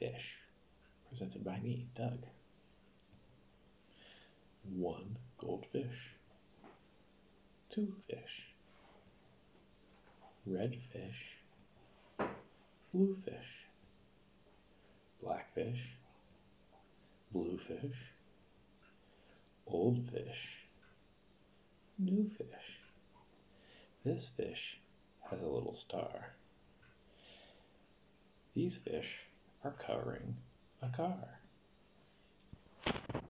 fish, presented by me, Doug. One goldfish, two fish, red fish, blue fish, black fish, blue fish, old fish, new fish. This fish has a little star. These fish are covering a car.